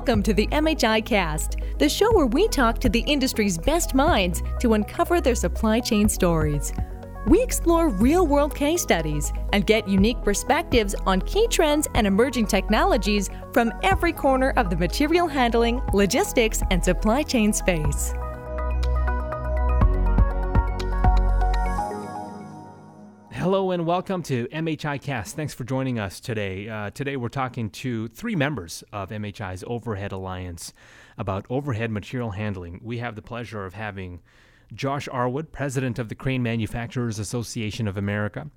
Welcome to the MHI Cast, the show where we talk to the industry's best minds to uncover their supply chain stories. We explore real world case studies and get unique perspectives on key trends and emerging technologies from every corner of the material handling, logistics, and supply chain space. Hello and welcome to MHI Cast. Thanks for joining us today. Uh, today we're talking to three members of MHI's Overhead Alliance about overhead material handling. We have the pleasure of having Josh Arwood, president of the Crane Manufacturers Association of America.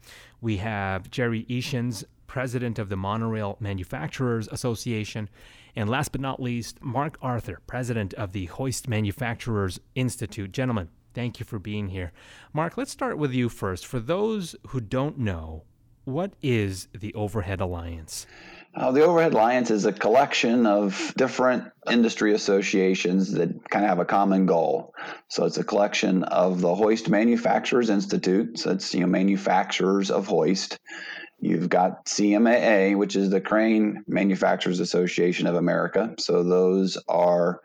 We have Jerry Eischens, president of the Monorail Manufacturers Association. And last but not least, Mark Arthur, president of the Hoist Manufacturers Institute. Gentlemen, Thank you for being here. Mark, let's start with you first. For those who don't know, what is the Overhead Alliance? Uh, the Overhead Alliance is a collection of different industry associations that kind of have a common goal. So it's a collection of the Hoist Manufacturers Institute. So it's you know manufacturers of hoist. You've got CMAA, which is the Crane Manufacturers Association of America. So those are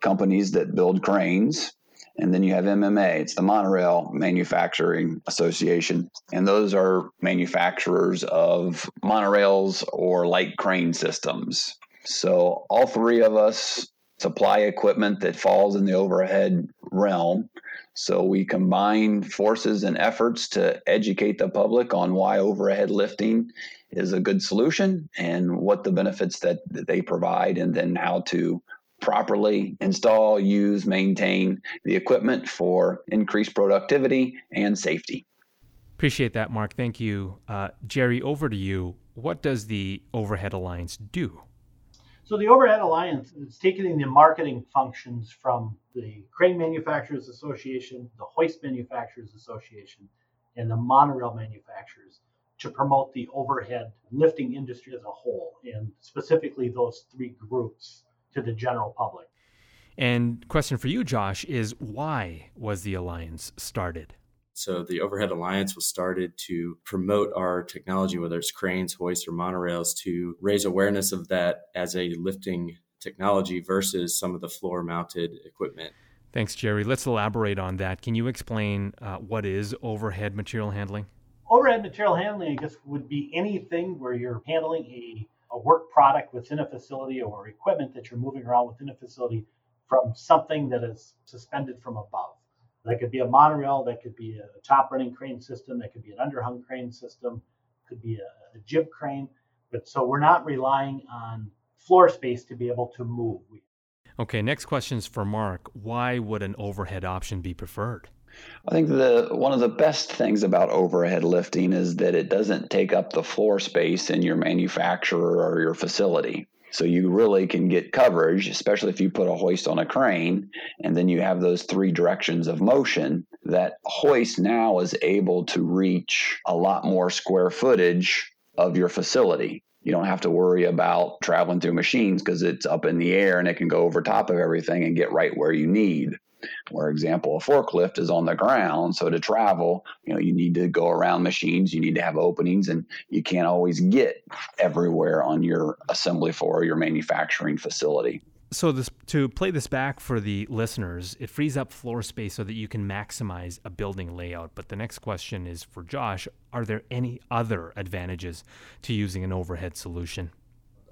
companies that build cranes. And then you have MMA, it's the Monorail Manufacturing Association. And those are manufacturers of monorails or light crane systems. So all three of us supply equipment that falls in the overhead realm. So we combine forces and efforts to educate the public on why overhead lifting is a good solution and what the benefits that, that they provide, and then how to properly install, use, maintain the equipment for increased productivity and safety. Appreciate that, Mark. Thank you. Uh, Jerry, over to you. What does the Overhead Alliance do? So, the Overhead Alliance is taking the marketing functions from the Crane Manufacturers Association, the Hoist Manufacturers Association, and the monorail manufacturers to promote the overhead lifting industry as a whole, and specifically those three groups to the general public. And question for you, Josh, is why was the alliance started? So the Overhead Alliance was started to promote our technology, whether it's cranes, hoists, or monorails, to raise awareness of that as a lifting technology versus some of the floor mounted equipment. Thanks, Jerry. Let's elaborate on that. Can you explain uh, what is overhead material handling? Overhead material handling, I guess, would be anything where you're handling a a work product within a facility or equipment that you're moving around within a facility from something that is suspended from above. That could be a monorail, that could be a top running crane system, that could be an underhung crane system, could be a, a jib crane. But so we're not relying on floor space to be able to move. Okay, next question is for Mark. Why would an overhead option be preferred? I think the one of the best things about overhead lifting is that it doesn't take up the floor space in your manufacturer or your facility. So you really can get coverage, especially if you put a hoist on a crane and then you have those three directions of motion. That hoist now is able to reach a lot more square footage of your facility. You don't have to worry about traveling through machines because it's up in the air and it can go over top of everything and get right where you need. For example, a forklift is on the ground. So to travel, you know, you need to go around machines, you need to have openings, and you can't always get everywhere on your assembly floor or your manufacturing facility. So this to play this back for the listeners, it frees up floor space so that you can maximize a building layout. But the next question is for Josh, are there any other advantages to using an overhead solution?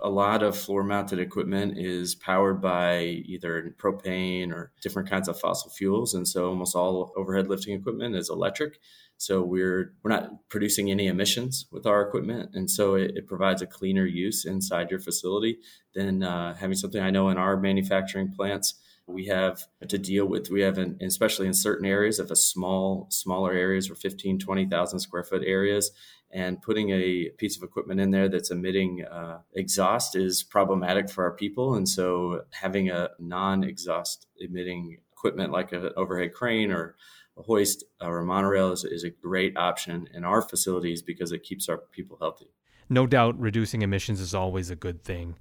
A lot of floor mounted equipment is powered by either propane or different kinds of fossil fuels. And so almost all overhead lifting equipment is electric. So we're we're not producing any emissions with our equipment. And so it, it provides a cleaner use inside your facility than uh, having something i know in our manufacturing plants we have to deal with we have an, especially in certain areas of a small smaller areas or 15 20000 square foot areas and putting a piece of equipment in there that's emitting uh, exhaust is problematic for our people. And so having a non exhaust emitting equipment like an overhead crane or a hoist or a monorail is, is a great option in our facilities because it keeps our people healthy. No doubt reducing emissions is always a good thing.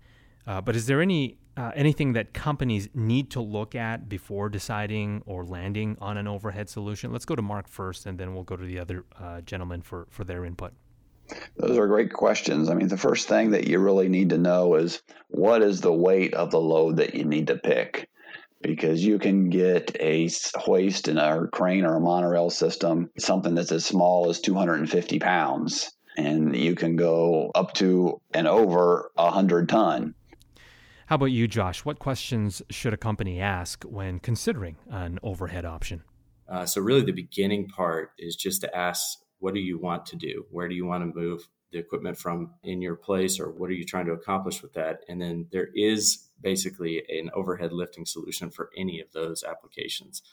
Uh, but is there any uh, anything that companies need to look at before deciding or landing on an overhead solution? Let's go to Mark first, and then we'll go to the other uh, gentlemen for, for their input. Those are great questions. I mean, the first thing that you really need to know is what is the weight of the load that you need to pick? Because you can get a hoist and a crane or a monorail system, something that's as small as 250 pounds, and you can go up to and over 100 ton. How about you, Josh? What questions should a company ask when considering an overhead option? Uh, so, really, the beginning part is just to ask what do you want to do? Where do you want to move the equipment from in your place, or what are you trying to accomplish with that? And then there is basically an overhead lifting solution for any of those applications.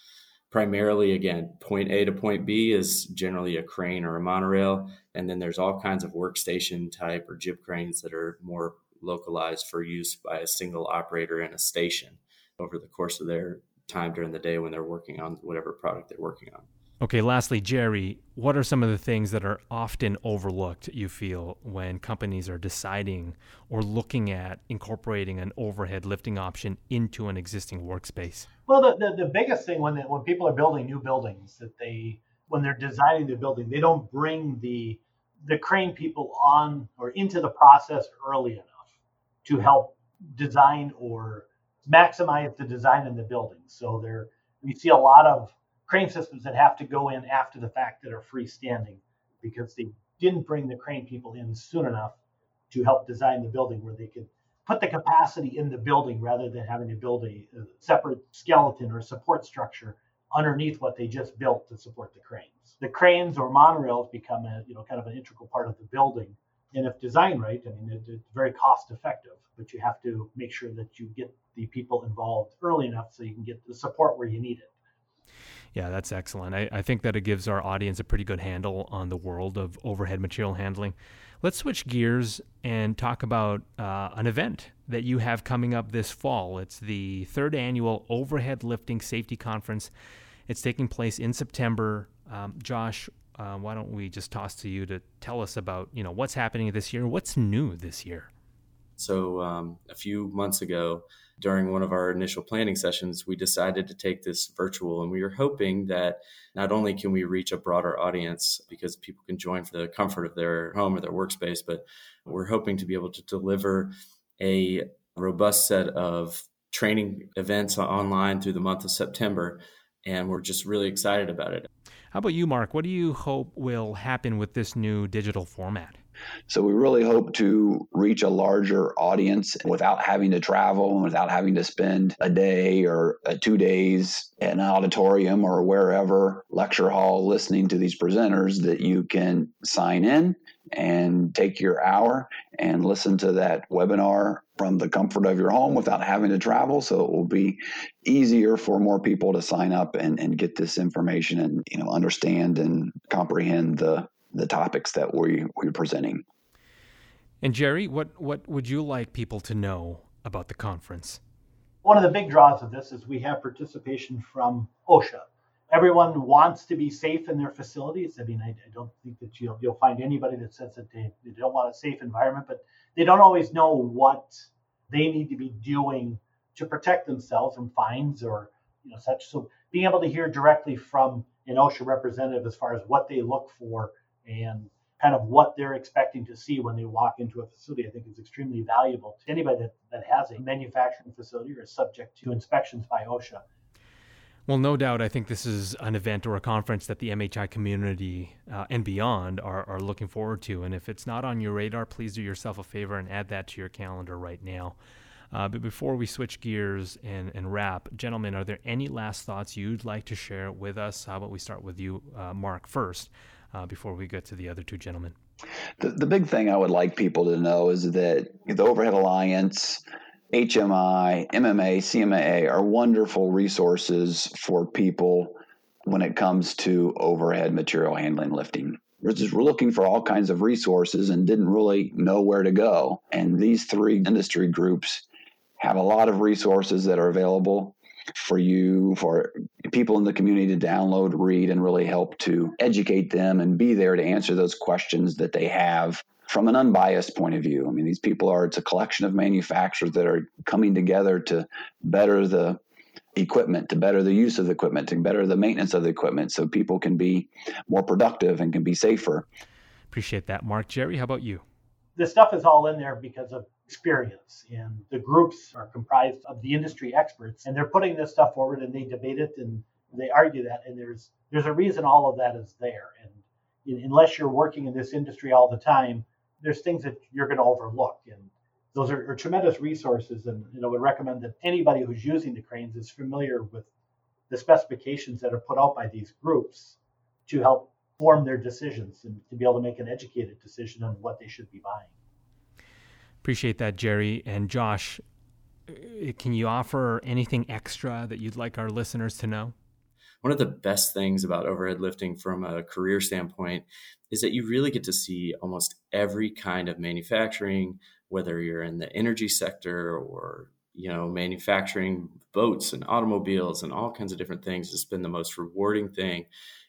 Primarily, again, point A to point B is generally a crane or a monorail. And then there's all kinds of workstation type or jib cranes that are more localized for use by a single operator in a station over the course of their time during the day when they're working on whatever product they're working on. Okay, lastly, Jerry, what are some of the things that are often overlooked, you feel, when companies are deciding or looking at incorporating an overhead lifting option into an existing workspace? Well, the, the, the biggest thing when, they, when people are building new buildings, that they, when they're designing the building, they don't bring the, the crane people on or into the process early enough to help design or maximize the design in the building. So there, we see a lot of crane systems that have to go in after the fact that are freestanding because they didn't bring the crane people in soon enough to help design the building where they could put the capacity in the building rather than having to build a, a separate skeleton or support structure underneath what they just built to support the cranes. The cranes or monorails become a you know kind of an integral part of the building and if designed right, I mean, it, it's very cost effective, but you have to make sure that you get the people involved early enough so you can get the support where you need it. Yeah, that's excellent. I, I think that it gives our audience a pretty good handle on the world of overhead material handling. Let's switch gears and talk about uh, an event that you have coming up this fall. It's the third annual Overhead Lifting Safety Conference. It's taking place in September. Um, Josh, uh, why don't we just toss to you to tell us about you know what's happening this year, what's new this year? So um, a few months ago, during one of our initial planning sessions, we decided to take this virtual, and we were hoping that not only can we reach a broader audience because people can join for the comfort of their home or their workspace, but we're hoping to be able to deliver a robust set of training events online through the month of September. And we're just really excited about it. How about you, Mark? What do you hope will happen with this new digital format? So we really hope to reach a larger audience without having to travel and without having to spend a day or uh, two days in an auditorium or wherever lecture hall listening to these presenters that you can sign in and take your hour and listen to that webinar from the comfort of your home without having to travel. So it will be easier for more people to sign up and, and get this information and you know understand and comprehend the the topics that we we're presenting. And Jerry, what what would you like people to know about the conference? One of the big draws of this is we have participation from OSHA, everyone wants to be safe in their facilities. I mean, I, I don't think that you'll, you'll find anybody that says that they, they don't want a safe environment, but they don't always know what they need to be doing to protect themselves from fines or you know such. So being able to hear directly from an OSHA representative as far as what they look for and kind of what they're expecting to see when they walk into a facility, I think is extremely valuable to anybody that, that has a manufacturing facility or is subject to inspections by OSHA. Well, no doubt. I think this is an event or a conference that the MHI community uh, and beyond are, are looking forward to. And if it's not on your radar, please do yourself a favor and add that to your calendar right now. Uh, but before we switch gears and, and wrap, gentlemen, are there any last thoughts you'd like to share with us? How about we start with you, uh, Mark, first, uh, before we get to the other two gentlemen? The, the big thing I would like people to know is that the Overhead Alliance HMI, MMA, CMAA are wonderful resources for people when it comes to overhead material handling lifting. We're just looking for all kinds of resources and didn't really know where to go. And these three industry groups have a lot of resources that are available for you, for people in the community to download, read, and really help to educate them and be there to answer those questions that they have from an unbiased point of view. I mean, these people are, it's a collection of manufacturers that are coming together to better the equipment, to better the use of the equipment, to better the maintenance of the equipment so people can be more productive and can be safer. Appreciate that, Mark. Jerry, how about you? The stuff is all in there because of experience, and the groups are comprised of the industry experts, and they're putting this stuff forward, and they debate it and they argue that, and there's there's a reason all of that is there, and unless you're working in this industry all the time, there's things that you're going to overlook, and those are, are tremendous resources, and you know, would recommend that anybody who's using the cranes is familiar with the specifications that are put out by these groups to help form their decisions and to be able to make an educated decision on what they should be buying. Appreciate that, Jerry and Josh. Uh, can you offer anything extra that you'd like our listeners to know? One of the best things about overhead lifting from a career standpoint is that you really get to see almost every kind of manufacturing, whether you're in the energy sector or you know manufacturing boats and automobiles and all kinds of different things. It's been the most rewarding thing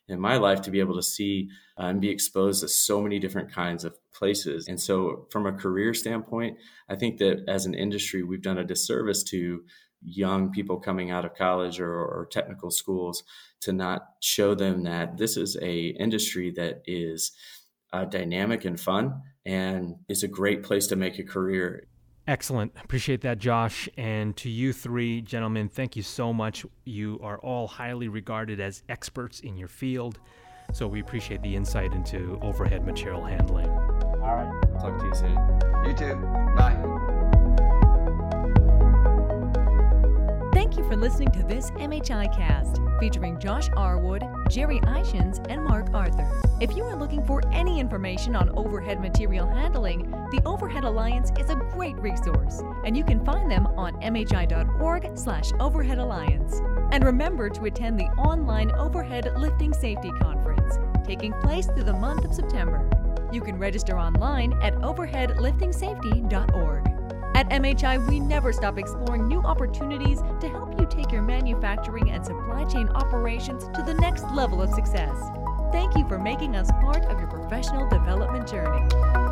in my life to be able to see uh, and be exposed to so many different kinds of places. And so, from a career standpoint, I think that as an industry, we've done a disservice to young people coming out of college or, or technical schools to not show them that this is a industry that is uh, dynamic and fun and is a great place to make a career Excellent. Appreciate that, Josh. And to you three gentlemen, thank you so much. You are all highly regarded as experts in your field. So we appreciate the insight into overhead material handling. All right. Talk to you soon. You too. Bye. Listening to this MHI cast featuring Josh Arwood, Jerry Eischens, and Mark Arthur. If you are looking for any information on overhead material handling, the Overhead Alliance is a great resource, and you can find them on mhi.org slash overhead alliance. And remember to attend the online Overhead Lifting Safety Conference, taking place through the month of September. You can register online at overheadliftingsafety.org. At MHI, we never stop exploring new opportunities to help you take your manufacturing and supply chain operations to the next level of success. Thank you for making us part of your professional development journey.